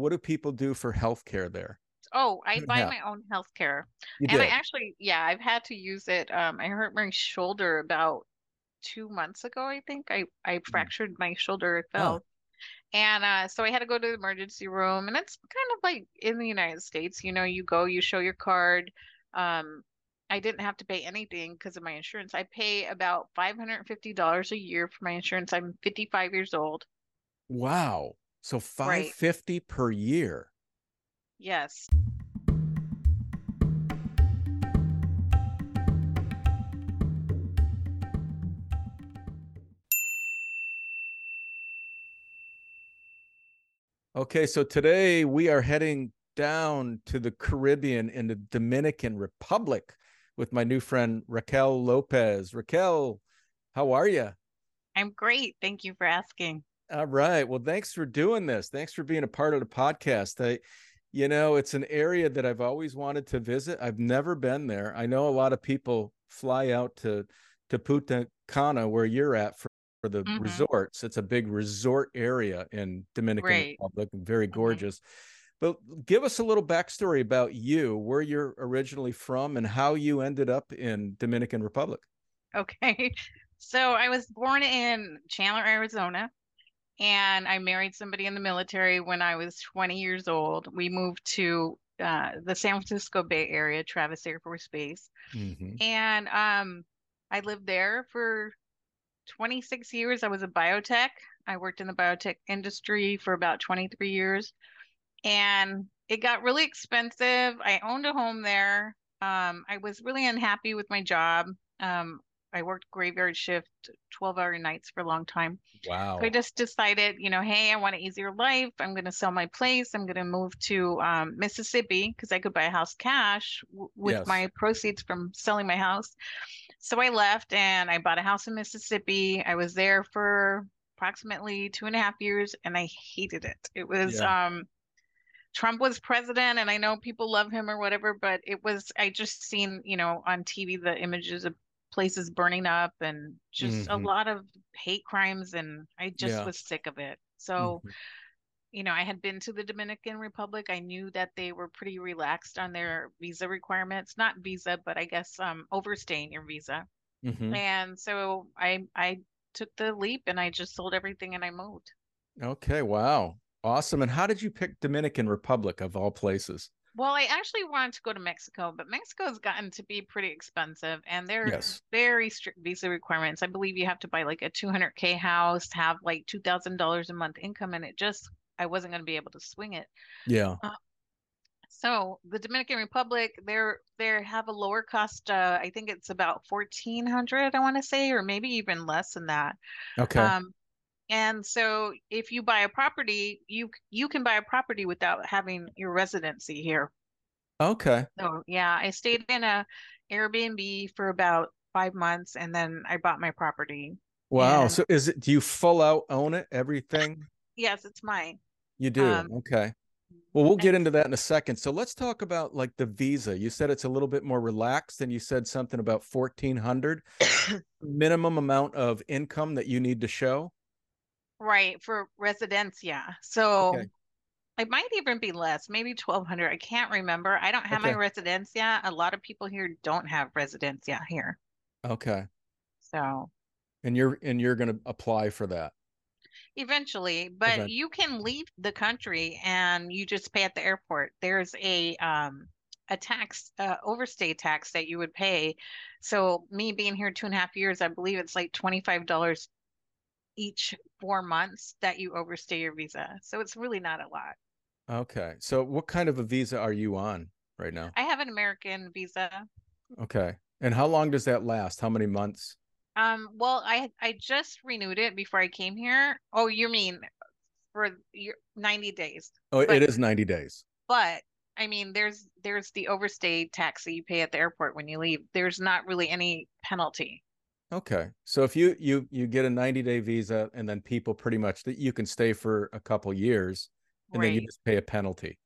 what do people do for healthcare there? Oh, I and buy half. my own health care. You And I actually, yeah, I've had to use it. Um, I hurt my shoulder about two months ago, I think. I, I Mm. fractured my shoulder, I Oh. And uh, so I had to go to the emergency room. And it's kind of like in the United States, you know, you go, you show your card. Um, I didn't have to pay anything because of my insurance. I pay about $550 a year for my insurance. I'm 55 years old. wow. So Right. 550 per year. Yes. Okay, so today we are heading down to the Caribbean in the Dominican Republic with my new friend Raquel Lopez. Raquel, how are you? I'm great. Thank you for asking. All right. Well, thanks for doing this. Thanks for being a part of the podcast. I, you know, it's an area that I've always wanted to visit. I've never been there. I know a lot of people fly out to to Punta Cana, where you're at, for, for the hmm resorts. It's a big resort area in Dominican Right. Republic, very hmm gorgeous. But give us a little backstory about you, where you're originally from, and how you ended up in Dominican Republic. Okay. So I was born in Chandler, Arizona, and I married somebody in the military when I was 20 years old. We moved to uh, the San Francisco Bay Area, Travis Air Force Base, hmm and um, I lived there for 26 years. I was a biotech. I worked in the biotech industry for about 23 years, and it got really expensive. I owned a home there. Um, I was really unhappy with my job. Um, I worked graveyard shift, 12 hour nights for a long time. So I just decided, you know, hey, I want an easier life. I'm going to sell my place. I'm going to move to um, Mississippi because I could buy a house cash w with Yes. my proceeds from selling my house. So I left and I bought a house in Mississippi. I was there for approximately two and a half years and I hated it. It was Yeah. um Trump was president and I know people love him or whatever, but it was I just seen, you know, on TV the images of places burning up and just a hmm lot of hate crimes and I just Yeah. was sick of it. So, hmm you know, I had been to the Dominican Republic. I knew that they were pretty relaxed on their visa requirements, not visa, but I guess um overstaying your visa. hmm And so I I took the leap and I just sold everything and I moved. Okay, wow. Awesome. And how did you pick Dominican Republic of all places? Well, I actually wanted to go to Mexico, but Mexico has gotten to be pretty expensive and there are Yes. very strict visa requirements. I believe you have to buy like a 200K house, have like $2,000 a month income, and it just, I wasn't going to be able to swing it. Yeah. Uh, so the Dominican Republic, they're they have a lower cost, uh, I think it's about 1400, I want to say, or maybe even less than that. Okay. Um, and so if you buy a property, you you can buy a property without having your residency here. Okay. So yeah, I stayed in a Airbnb for about five months and then I bought my property. Wow. And So is it, do you full out own it, everything? yes, it's mine. You do. Um, Okay. Well, we'll get into that in a second. So let's talk about like the visa. You said it's a little bit more relaxed and you said something about 1400 minimum amount of income that you need to show. Right for residencia. So Okay. it might even be less, maybe 1200. I can't remember. I don't have my Okay. residencia. A lot of people here don't have residencia here. Okay. So And you're and you're going to apply for that eventually, but you can leave the country and you just pay at the airport. There's a um a tax, uh, overstay tax that you would pay. So me being here two and a half years, I believe it's like $25 each four months that you overstay your visa. So it's really not a lot. Okay. So what kind of a visa are you on right now? I have an American visa. Okay. And how long does that last? How many months? Um, well, I I just renewed it before I came here. Oh, you mean for your 90 days. Oh, But it is 90 days. but I mean there's there's the overstay tax that you pay at the airport when you leave. There's not really any penalty. Okay. So if you you you get a 90 day visa and then people pretty much that you can stay for a couple years and then you just pay a penalty.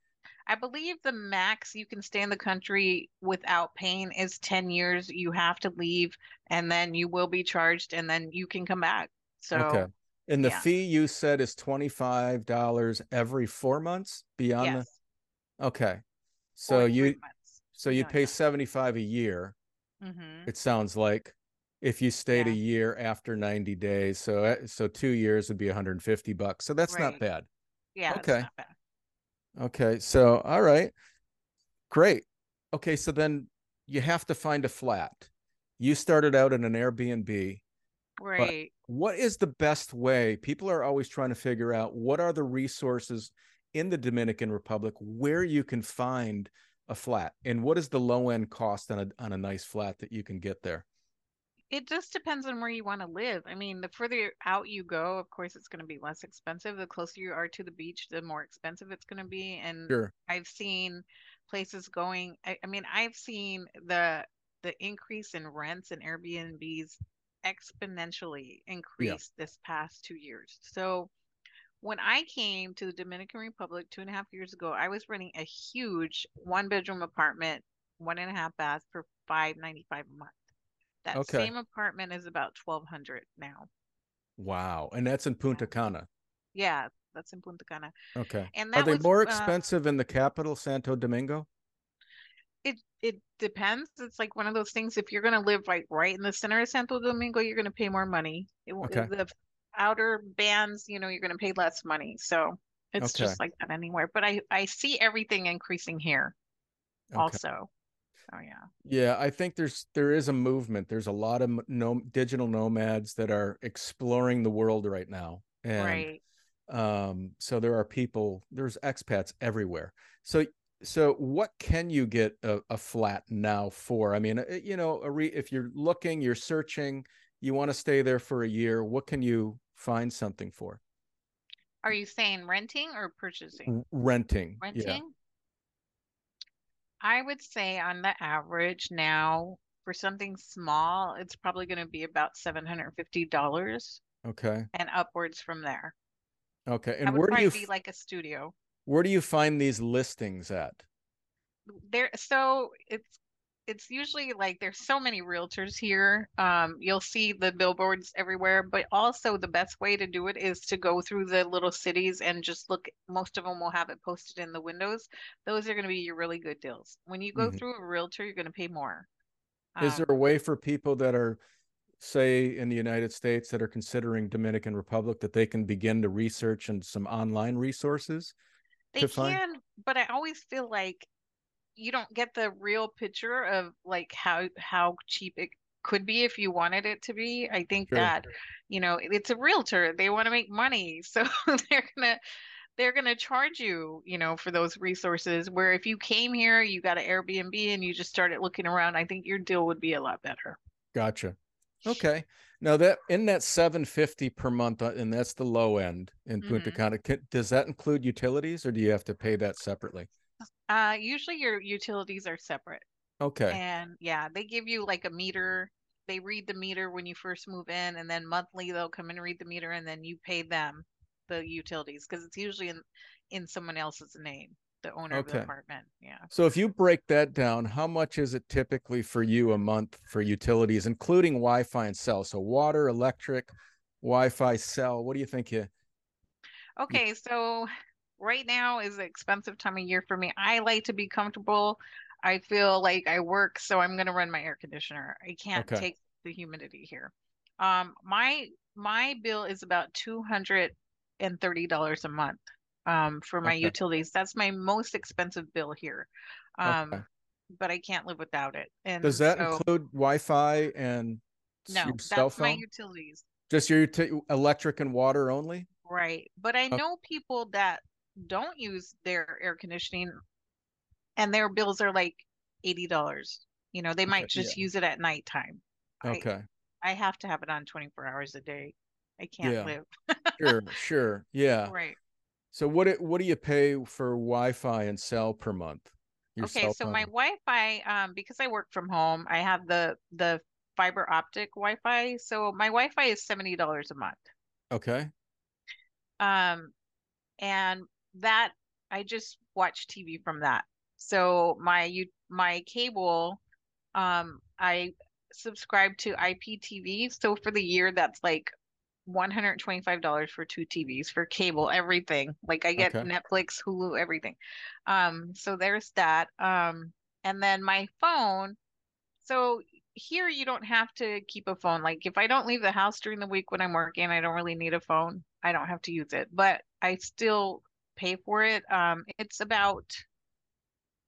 I believe the max you can stay in the country without paying is 10 years. You have to leave and then you will be charged and then you can come back. So Okay. And the Yeah. fee you said is $25 every four months beyond Yes. the okay. So you months. so you'd Yeah, pay yeah. 75 a year, Mhm. it sounds like, if you stayed a year after 90 days. So uh, so two years would be 150 bucks. So that's not bad. Yeah, Okay. bad. Okay. So all right. Great. Okay, so then you have to find a flat. You started out in an Airbnb. Right. what is the best way people are always trying to figure out what are the resources in the dominican republic where you can find a flat and what is the low end cost on a, on a nice flat that you can get there It just depends on where you want to live. I mean, the further out you go, of course, it's going to be less expensive. The closer you are to the beach, the more expensive it's going to be. And sure I've seen places going. I, I mean, I've seen the the increase in rents and Airbnbs exponentially increase this past two years. So when I came to the Dominican Republic two and a half years ago, I was renting a huge one bedroom apartment, one and a half baths for five ninety five a month. That Okay. same apartment is about twelve hundred now. wow and that's in punta cana Yeah, that's in Punta Cana. okay And are they was, more uh, expensive in the capital santo domingo It it depends. It's like one of those things. If you're going to live like right in the center of Santo Domingo, you're going to pay more money. It, Okay. The outer bands, you know, you're going to pay less money. So it's Okay. just like that anywhere. But I I see everything increasing here okay also. Oh yeah. Yeah, I think there's there is a movement. There's a lot of no, digital nomads that are exploring the world right now, and right. um, so there are people. There's expats everywhere. So so what can you get a, a flat now for? I mean, uh, you know, a re, if you're looking, you're searching, you want to stay there for a year. What can you find something for? Are you saying renting or purchasing? Renting. Renting? I would say on the average now for something small, it's probably going to be about $750 Okay. and upwards from there. Okay. And where do you be like a studio. where do you find these listings at? There, so it's it's usually like there's so many realtors here. Um, you'll see the billboards everywhere, but also the best way to do it is to go through the little cities and just look. Most of them will have it posted in the windows. Those are going to be your really good deals. When you go Mhm. through a realtor, you're going to pay more. Is there Um, a way for people that are, say, in the United States that are considering Dominican Republic that they can begin to research and some online resources? They find- can, but I always feel like you don't get the real picture of like how how cheap it could be if you wanted it to be. I think Sure. that, you know, it's a realtor. They want to make money. So they're gonna they're gonna charge you, you know, for those resources. Where if you came here, you got an Airbnb and you just started looking around, I think your deal would be a lot better. Gotcha. Okay. Now that in that 750 per month, uh, and that's the low end in Punta Mhm. Cana, does that include utilities or do you have to pay that separately? Uh, usually your utilities are separate. Okay. And yeah, they give you like a meter. They read the meter when you first move in, and then monthly they'll come and read the meter, and then you pay them the utilities because it's usually in in someone else's name, the owner of the apartment. Yeah. So if you break that down, how much is it typically for you a month for utilities, including Wi-Fi and cell? So water, electric, Wi-Fi, cell. What do you think you? Okay, so right now is an expensive time of year for me. I like to be comfortable. I feel like I work, so I'm gonna run my air conditioner. I can't Okay. take the humidity here. Um, my my bill is about two hundred and thirty dollars a month um, for my Okay. utilities. That's my most expensive bill here. Um, Okay. but I can't live without it. And Does that so, include Wi-Fi and no, cell that's my utilities. Just your uti- electric and water only? Right. But I know people that don't use their air conditioning and their bills are like $80. You know, they might just use it at nighttime. I, Okay. I have to have it on 24 hours a day. I can't Yeah. live. Sure, sure. Yeah. Right. So what it, what do you pay for Wi-Fi and cell per month? Your Okay, so my. Wi-Fi, um, because I work from home, I have the the fiber optic Wi-Fi. So my Wi-Fi is $70 a month. Okay. Um, and that I just watch TV from that. So my you my cable, um, I subscribe to IPTV. So for the year, that's like $125 for two TVs for cable, everything. Like I get Okay. Netflix, Hulu, everything. Um, so there's that. Um, and then my phone. So here you don't have to keep a phone. Like if I don't leave the house during the week when I'm working, I don't really need a phone. I don't have to use it, but I still pay for it. Um, it's about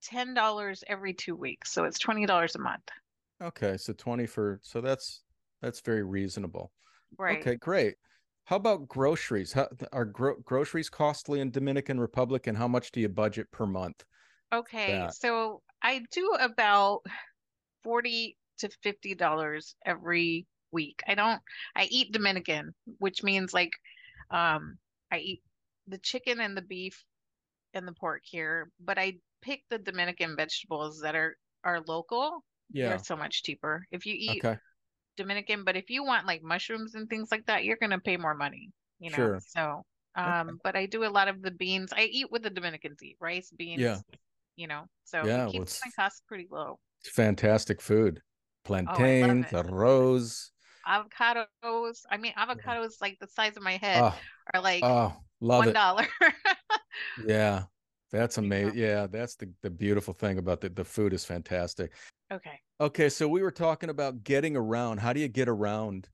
$10 every two weeks. So it's $20 a month. Okay, so 20 for so that's that's very reasonable. Right. Okay, great. How about groceries? How are gro- groceries costly in Dominican Republic and how much do you budget per month? Okay. That. So I do about 40 to $50 every week. I don't I eat Dominican, which means like um I eat the chicken and the beef and the pork here, but I pick the Dominican vegetables that are are local. Yeah. They're so much cheaper. If you eat Okay. Dominican, but if you want like mushrooms and things like that, you're gonna pay more money, you know. Sure. So Okay. um, but I do a lot of the beans. I eat with the Dominicans eat, rice, beans, Yeah. you know. So Yeah, it keeps it's- my costs pretty low. It's fantastic food. Oh, Plantains, it. arroz. Avocados. I mean, avocados like the size of my head Oh, are like oh, love one it. Yeah. That's amazing. Yeah, that's the, the beautiful thing about the, the food is fantastic. Okay. Okay, so we were talking about getting around. How do you get around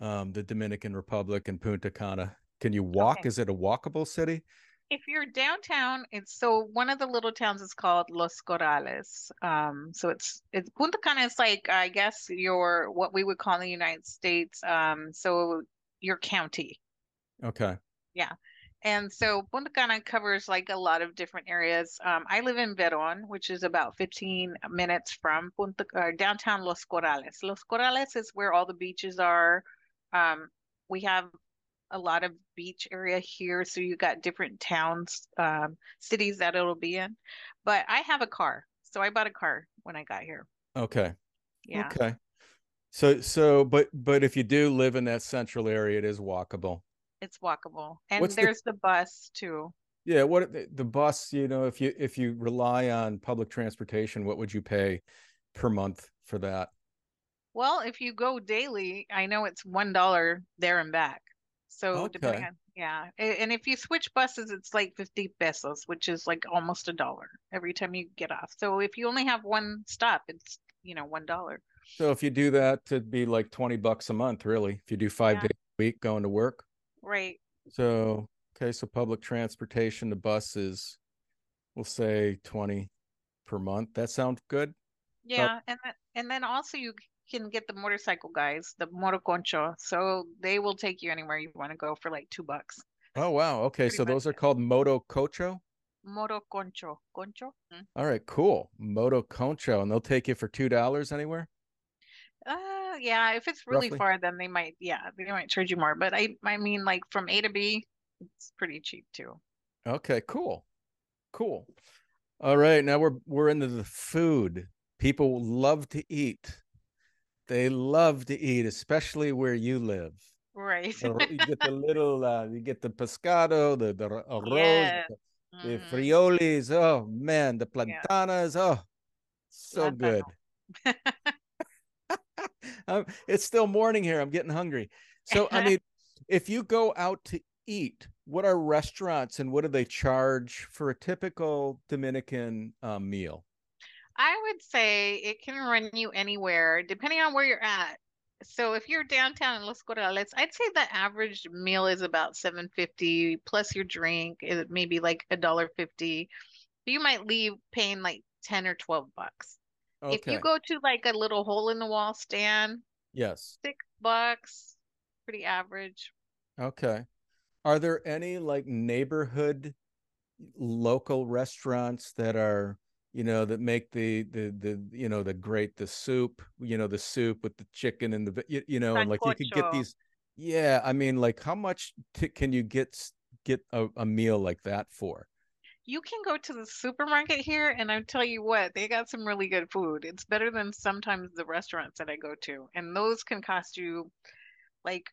um, the Dominican Republic and Punta Cana? Can you walk? Okay. Is it a walkable city? If you're downtown, it's so one of the little towns is called Los Corales. Um, so it's it's Punta Cana is like I guess your what we would call in the United States. Um, so your county. Okay. And so Punta Cana covers like a lot of different areas. Um, I live in Verón, which is about 15 minutes from Punta uh, downtown Los Corales. Los Corales is where all the beaches are. Um, we have a lot of beach area here, so you got different towns, um, cities that it'll be in. But I have a car, so I bought a car when I got here. Okay. Yeah, Okay. So so but but if you do live in that central area, it is walkable. It's walkable, and What's there's the bus too. Yeah, what the, the bus, you know, if you if you rely on public transportation, what would you pay per month for that? Well, if you go daily, I know it's one dollar there and back. So depending Okay. on yeah, and if you switch buses, it's like 50 pesos, which is like almost a dollar every time you get off. So if you only have one stop, it's you know one dollar. So if you do that, it'd be like 20 bucks a month, really. If you do five Yeah. days a week going to work. Right. So okay, so public transportation, the bus is we'll say 20 per month. That sound good? Yeah, and then and then also you can get the motorcycle guys, the motoconcho. So they will take you anywhere you want to go for like two bucks. Oh wow. Okay, Pretty so those much are called Moto Cocho. Motoconcho. Concho? Mm. All right, cool. Moto Concho, and they'll take you for two dollars anywhere. Uh, yeah, if it's really Roughly? far, then they might, yeah, they might charge you more. But I, I mean, like from A to B, it's pretty cheap too. Okay, cool. Cool. All right, now we're we're into the food. People love to eat. They love to eat, especially where you live. Right. The you get the little uh, you get the pescado, the the arroz, Yes. the Mhm. friolis. Oh man, the plantanas. Oh, so good. Um, it's still morning here. I'm getting hungry. So, I mean, if you go out to eat, what are restaurants and what do they charge for a typical Dominican uh, meal? I would say it can run you anywhere, depending on where you're at. So if you're downtown in Los Corales, I'd say the average meal is about 750 plus your drink is maybe like a dollar fifty. You might leave paying like 10 or 12 bucks. If you go to like a little hole in the wall stand, yes. six bucks, pretty average. Okay. Are there any like neighborhood local restaurants that are, you know, that make the the the you know the great the soup, you know, the soup with the chicken and the you, you know, and like you could get these. Yeah, I mean, like how much t- can you get get a, a meal like that for? You can go to the supermarket here, and I'll tell you what, they got some really good food. It's better than sometimes the restaurants that I go to, and those can cost you like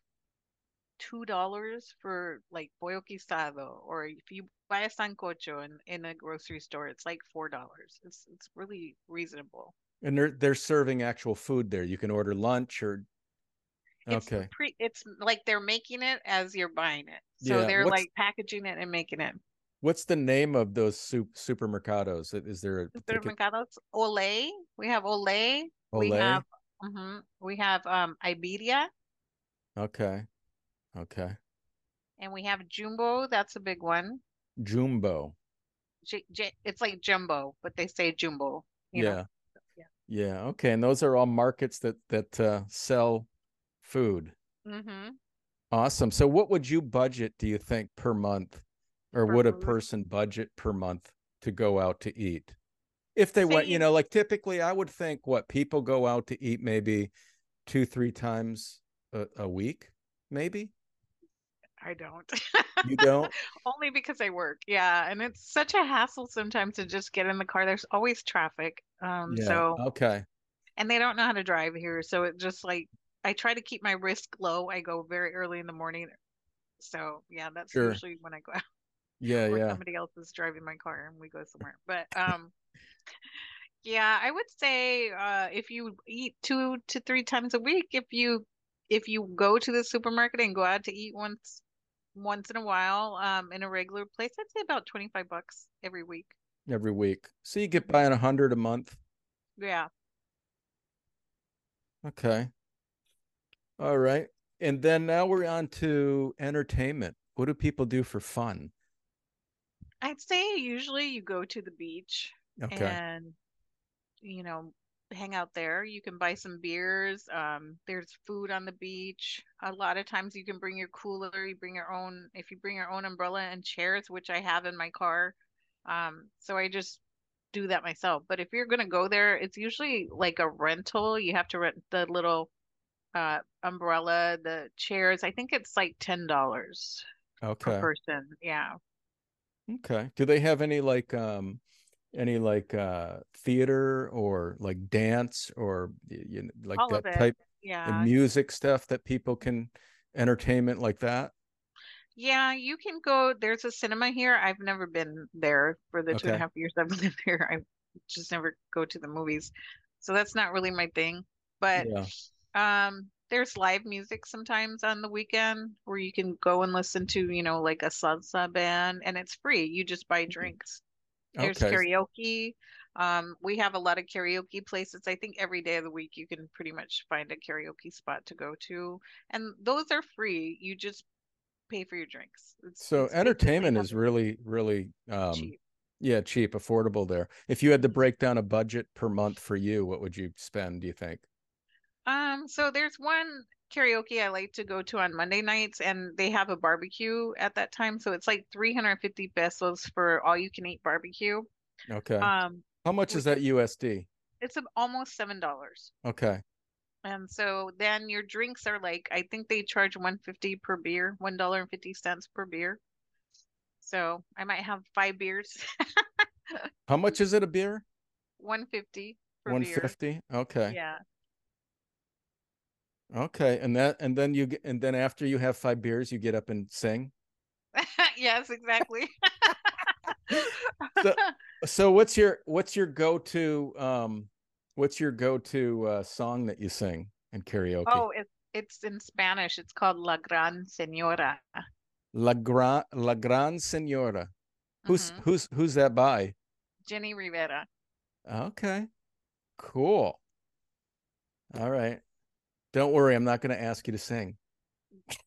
two dollars for like pollo guisado, or if you buy a sancocho in, in a grocery store, it's like four dollars. It's it's really reasonable. And they're they're serving actual food there. You can order lunch or It's Okay. pre it's like they're making it as you're buying it. So Yeah, they're what's- like packaging it and making it. What's the name of those soup supermercados? Is there a Supermercados, Olé. We have Olé. We Olé? have mhm, we have um Iberia Okay. Okay. and we have Jumbo. That's a big one. Jumbo. J J it's like Jumbo, but they say Jumbo. You yeah. know? Yeah. Yeah. Okay. And those are all markets that that uh, sell food. Mm-hmm. Awesome. So what would you budget, do you think, per month? Or would a food? person budget per month to go out to eat? If they went, Say- you know, like typically I would think what people go out to eat maybe two, three times a, a week, maybe. I don't. You don't? Only because I work. Yeah, and it's such a hassle sometimes to just get in the car. There's always traffic. Um, yeah. so Okay. and they don't know how to drive here, so it just like I try to keep my risk low. I go very early in the morning. So yeah, that's Sure. usually when I go out Yeah. or Yeah. somebody else is driving my car and we go somewhere. But um yeah, I would say uh if you eat two to three times a week, if you if you go to the supermarket and go out to eat once once in a while, um in a regular place, I'd say about 25 bucks every week. Every week. So you get by on a hundred a month. Yeah. Okay. All right. And then now we're on to entertainment. What do people do for fun? I'd say usually you go to the beach Okay. and you know hang out there. You can buy some beers um there's food on the beach. A lot of times you can bring your cooler you bring your own if you bring your own umbrella and chairs which i have in my car um so i just do that myself. But if you're going to go there it's usually like a rental. You have to rent the little uh umbrella the chairs. I think it's like ten dollars Okay. per person yeah Okay. Do they have any like um any like uh theater or like dance or you know, like All that type yeah of music stuff that people can entertainment like that? Yeah, you can go. There's a cinema here. I've never been there for the two and a Okay. half years I've lived here. I just never go to the movies. So that's not really my thing. But Yeah. um there's live music sometimes on the weekend where you can go and listen to, you know, like a salsa band and it's free. You just buy drinks. There's Okay. karaoke. Um, we have a lot of karaoke places. I think every day of the week you can pretty much find a karaoke spot to go to. And those are free. You just pay for your drinks. It's, So it's entertainment is really, really um cheap. yeah, cheap, affordable there. If you had to break down a budget per month for you, what would you spend, do you think? Um, so there's one karaoke I like to go to on Monday nights, and they have a barbecue at that time. So it's like 350 pesos for all you can eat barbecue. Okay. Um, How much is that USD? it's almost seven dollars. Okay. And so then your drinks are like I think they charge 150 per beer, one dollar and fifty cents per beer. So I might have five beers, How much is it a beer? 150 per One beer. Okay. Yeah. Okay. And that and then you and then after you have five beers, you get up and sing. Yes, exactly. So- So what's your what's your go-to um what's your go-to uh song that you sing in karaoke? Oh, it's it's in Spanish. It's called La Gran Señora. La Gran La Gran Senora. Who's Mhm. who's who's that by? Jenni Rivera. Okay. Cool. All right. Don't worry, I'm not going to ask you to sing.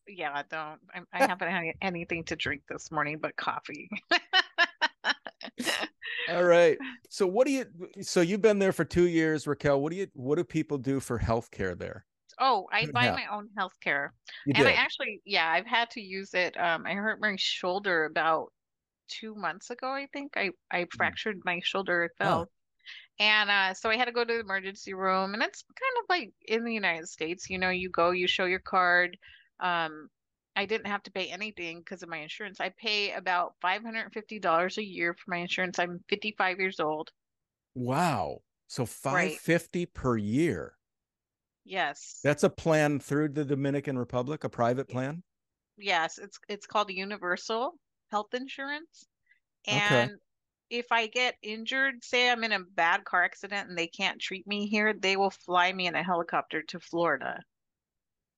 Yeah, I don't. I, I haven't had anything to drink this morning but coffee. All right. So what do you so you've been there for 2 years, Raquel. What do you what do people do for healthcare there? Oh, I buy Yeah. my own health care. You And I actually, yeah, I've had to use it. Um, I hurt my shoulder about two months ago, I think. I, I fractured my shoulder, it Oh. And uh, so I had to go to the emergency room. And it's kind of like in the United States, you know, you go, you show your card. Um, I didn't have to pay anything because of my insurance. I pay about $550 a year for my insurance. I'm 55 years old. Wow. So Right. 550 per year. Yes. That's a plan through the Dominican Republic, a private plan? Yes, it's it's called universal health insurance. Okay. If I get injured, say I'm in a bad car accident and they can't treat me here, they will fly me in a helicopter to Florida.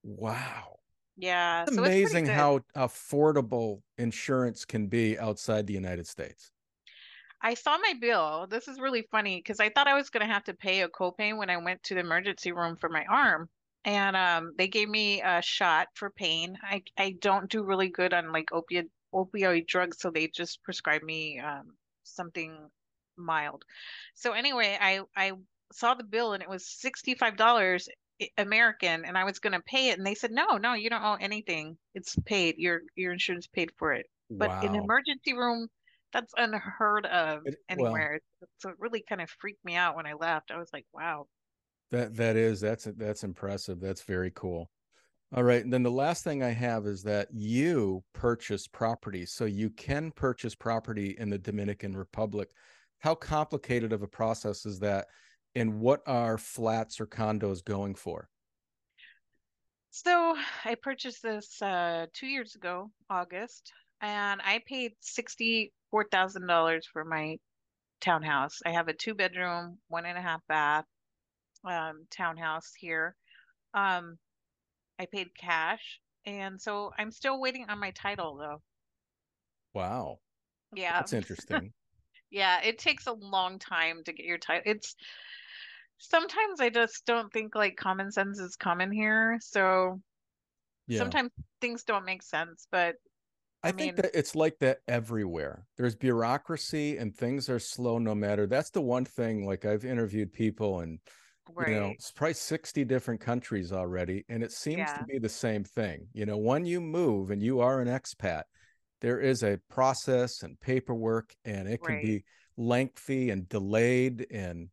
Wow. Yeah. It's so amazing good. how affordable insurance can be outside the United States. I saw my bill. This is really funny because I thought I was going to have to pay a copay when I went to the emergency room for my arm. And um, they gave me a shot for pain. I, I don't do really good on like opiate opioid drugs, so they just prescribed me um, something mild. So anyway, I I saw the bill and it was $65 American and I was going to pay it and they said, "No, no, you don't owe anything. It's paid. Your your insurance paid for it." But in Wow. emergency room, that's unheard of It- well, anywhere. So it really kind of freaked me out when I left. I was like, "Wow." that that is that's that's impressive. That's very cool. All right. And then the last thing I have is that you purchase property. So you can purchase property in the Dominican Republic. How complicated of a process is that? And what are flats or condos going for? So I purchased this uh, two years ago, August, and I paid $64,000 for my townhouse. I have a two bedroom, one and a half bath um, townhouse here. Um, I paid cash, and so I'm still waiting on my title though. Wow. Yeah, That's interesting. yeah, it takes a long time to get your title. It's sometimes I just don't think like common sense is common here, so Yeah. sometimes things don't make sense, but I, I think that it's like that everywhere. There's bureaucracy and things are slow no matter. That's the one thing. Like I've interviewed people and you know, right, it's probably 60 different countries already. And it seems to be the same thing. You know, when you move and you are an expat, there is a process and paperwork and it can right. be lengthy and delayed. And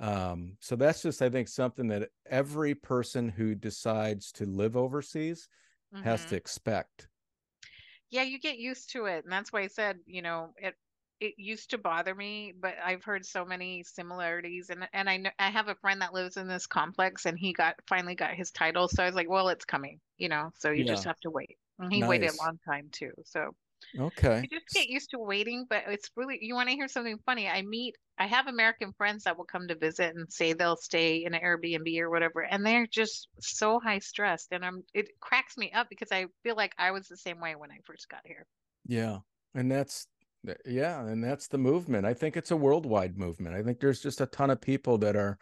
um, so that's just, I think, something that every person who decides to live overseas has to expect. Yeah, you get used to it, and that's why I said, you know, it it used to bother me, but I've heard so many similarities, and and I know I have a friend that lives in this complex, and he got finally got his title, so I was like, well, it's coming, you know, so you just have to wait. And he waited a long time too, so Okay. you just get used to waiting, but it's really, you want to hear something funny? I meet, I have American friends that will come to visit and say they'll stay in an Airbnb or whatever, and they're just so high stressed, and I'm it cracks me up because I feel like I was the same way when I first got here. Yeah. And that's, yeah. And that's the movement. I think it's a worldwide movement. I think there's just a ton of people that are,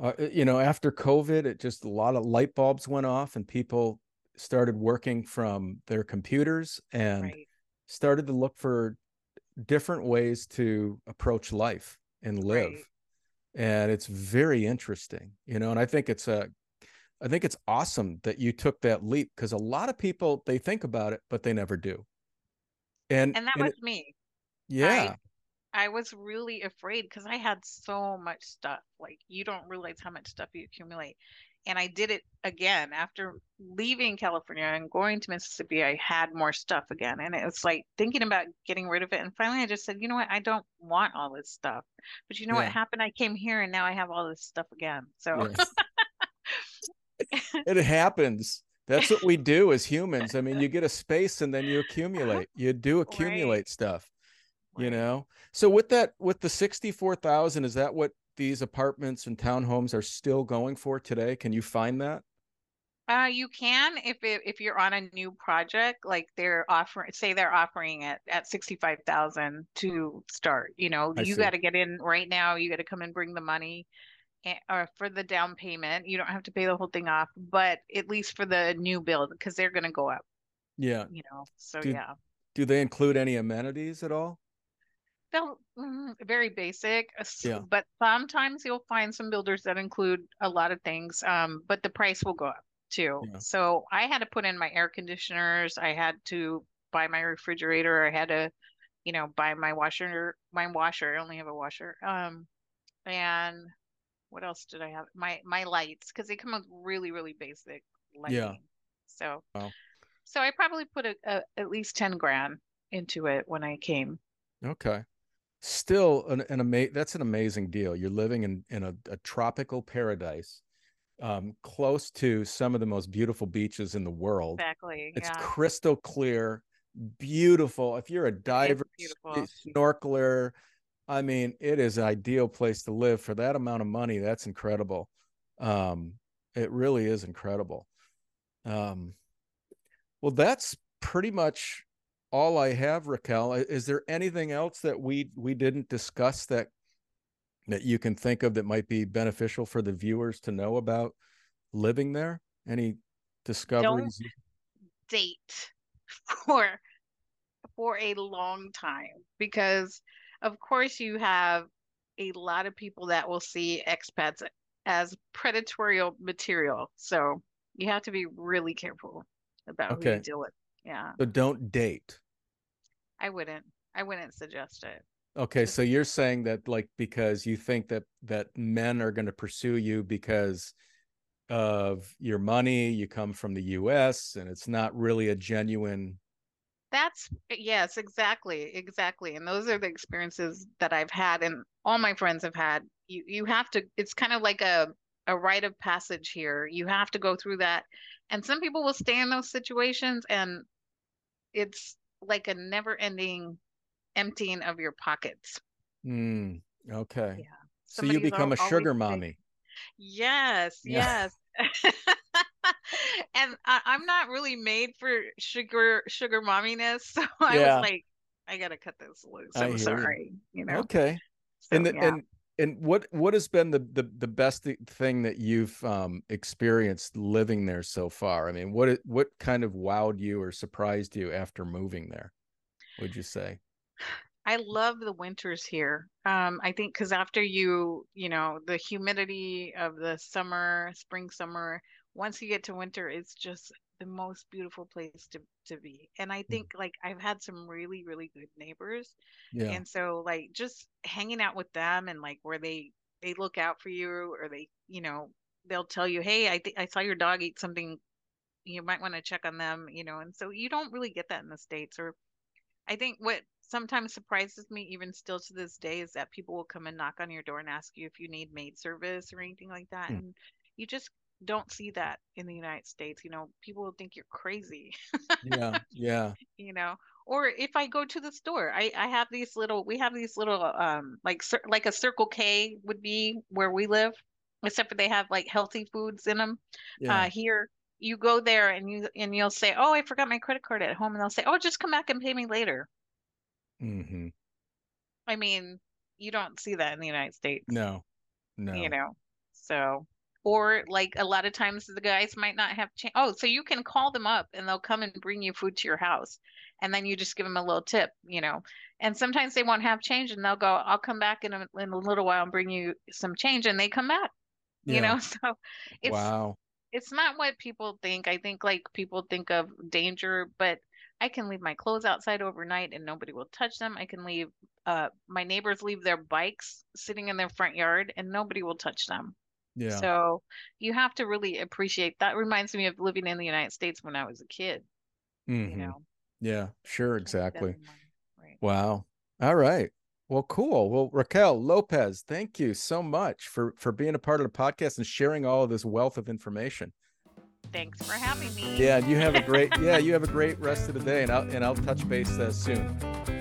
uh, you know, after COVID, it just a lot of light bulbs went off and people started working from their computers and Right, started to look for different ways to approach life and live. right. And it's very interesting, you know, and I think it's a, I think it's awesome that you took that leap because a lot of people they think about it, but they never do. And And that and was it, me. Yeah, I was really afraid because I had so much stuff. Like you don't realize how much stuff you accumulate. And I did it again after leaving California and going to Mississippi. I had more stuff again. And it was like thinking about getting rid of it. And finally I just said, you know what? I don't want all this stuff. But you know what happened? I came here and now I have all this stuff again. So yeah. It happens. That's what we do as humans. I mean, you get a space and then you accumulate. You do right, accumulate stuff, you right. know. So with that, with the sixty-four thousand, is that what these apartments and townhomes are still going for today? Can you find that? Uh, you can if it, if you're on a new project, like they're offering, say they're offering it at 65,000 to start. You know, I you got to get in right now. You got to come and bring the money or for the down payment. You don't have to pay the whole thing off, but at least for the new build because they're going to go up, Yeah. you know. So Do yeah, do they include any amenities at all? they'll mm, very basic, uh, Yeah. but sometimes you'll find some builders that include a lot of things. Um, but the price will go up too. Yeah. So I had to put in my air conditioners. I had to buy my refrigerator. I had to, you know, buy my washer, my washer. I only have a washer. Um, and what else did I have? My my lights because they come with really really basic lighting. Yeah. So Wow. so I probably put a, a, at least ten grand into it when I came. Okay. Still an, an ama- that's an amazing deal. You're living in in a, a tropical paradise, um, close to some of the most beautiful beaches in the world. Exactly. It's Yeah. crystal clear, beautiful. If you're a diver, snorkeler, I mean, it is an ideal place to live for that amount of money. That's incredible. Um, it really is incredible. Um, well, that's pretty much all I have, Raquel. Is there anything else that we we didn't discuss that that you can think of that might be beneficial for the viewers to know about living there? Any discoveries? Don't date for for a long time because of course you have a lot of people that will see expats as predatory material. So you have to be really careful about okay. who you deal with. Yeah. So don't date. I wouldn't. I wouldn't suggest it. Okay, so you're saying that like because you think that that men are going to pursue you because of your money, you come from the US and it's not really a genuine That's yes, exactly. Exactly. And those are the experiences that I've had and all my friends have had. You you have to it's kind of like a a rite of passage here. You have to go through that. And some people will stay in those situations and it's like a never ending emptying of your pockets. Mm, okay. Yeah. so you become a sugar mommy. Yes, yeah. yes. and I, am not really made for sugar sugar momminess, so I yeah. was like, I gotta cut this loose. I'm sorry, you. you. know. Okay. So, and the, yeah. and and what what has been the the, the best thing that you've um, experienced living there so far? I mean, what what kind of wowed you or surprised you after moving there? Would you say? I love the winters here. Um, I think because after you, you know, the humidity of the summer, spring, summer, once you get to winter, it's just the most beautiful place to to be. And I mm. think like I've had some really really good neighbors. Yeah. And so like just hanging out with them and like where they they look out for you or they, you know, they'll tell you, "Hey, I think I saw your dog eat something you might want to check on them, you know." And so you don't really get that in the states or I think what sometimes surprises me even still to this day is that people will come and knock on your door and ask you if you need maid service or anything like that hmm. and you just don't see that in the United States. You know, people will think you're crazy. yeah, yeah. You know, or if I go to the store, I I have these little we have these little um like like a Circle K would be where we live, except for they have like healthy foods in them. Yeah. Uh, here you go there and you and you'll say, "Oh, I forgot my credit card at home," and they'll say, "Oh, just come back and pay me later." Mm-hmm. I mean, you don't see that in the United States. No, no. You know, so or like a lot of times the guys might not have change. Oh, so you can call them up and they'll come and bring you food to your house, and then you just give them a little tip, you know. And sometimes they won't have change, and they'll go, "I'll come back in a, in a little while and bring you some change," and they come back. Yeah. You know, so it's wow. It's not what people think. I think like people think of danger, but I can leave my clothes outside overnight and nobody will touch them. I can leave uh my neighbors leave their bikes sitting in their front yard and nobody will touch them. Yeah. So you have to really appreciate that. Reminds me of living in the United States when I was a kid. Mm-hmm. You know. Yeah, sure, exactly. Right. Wow. All right. Well, cool. Well, Raquel Lopez, thank you so much for for being a part of the podcast and sharing all of this wealth of information. Thanks for having me. Yeah, you have a great yeah, you have a great rest of the day, and I'll and I'll touch base uh, soon.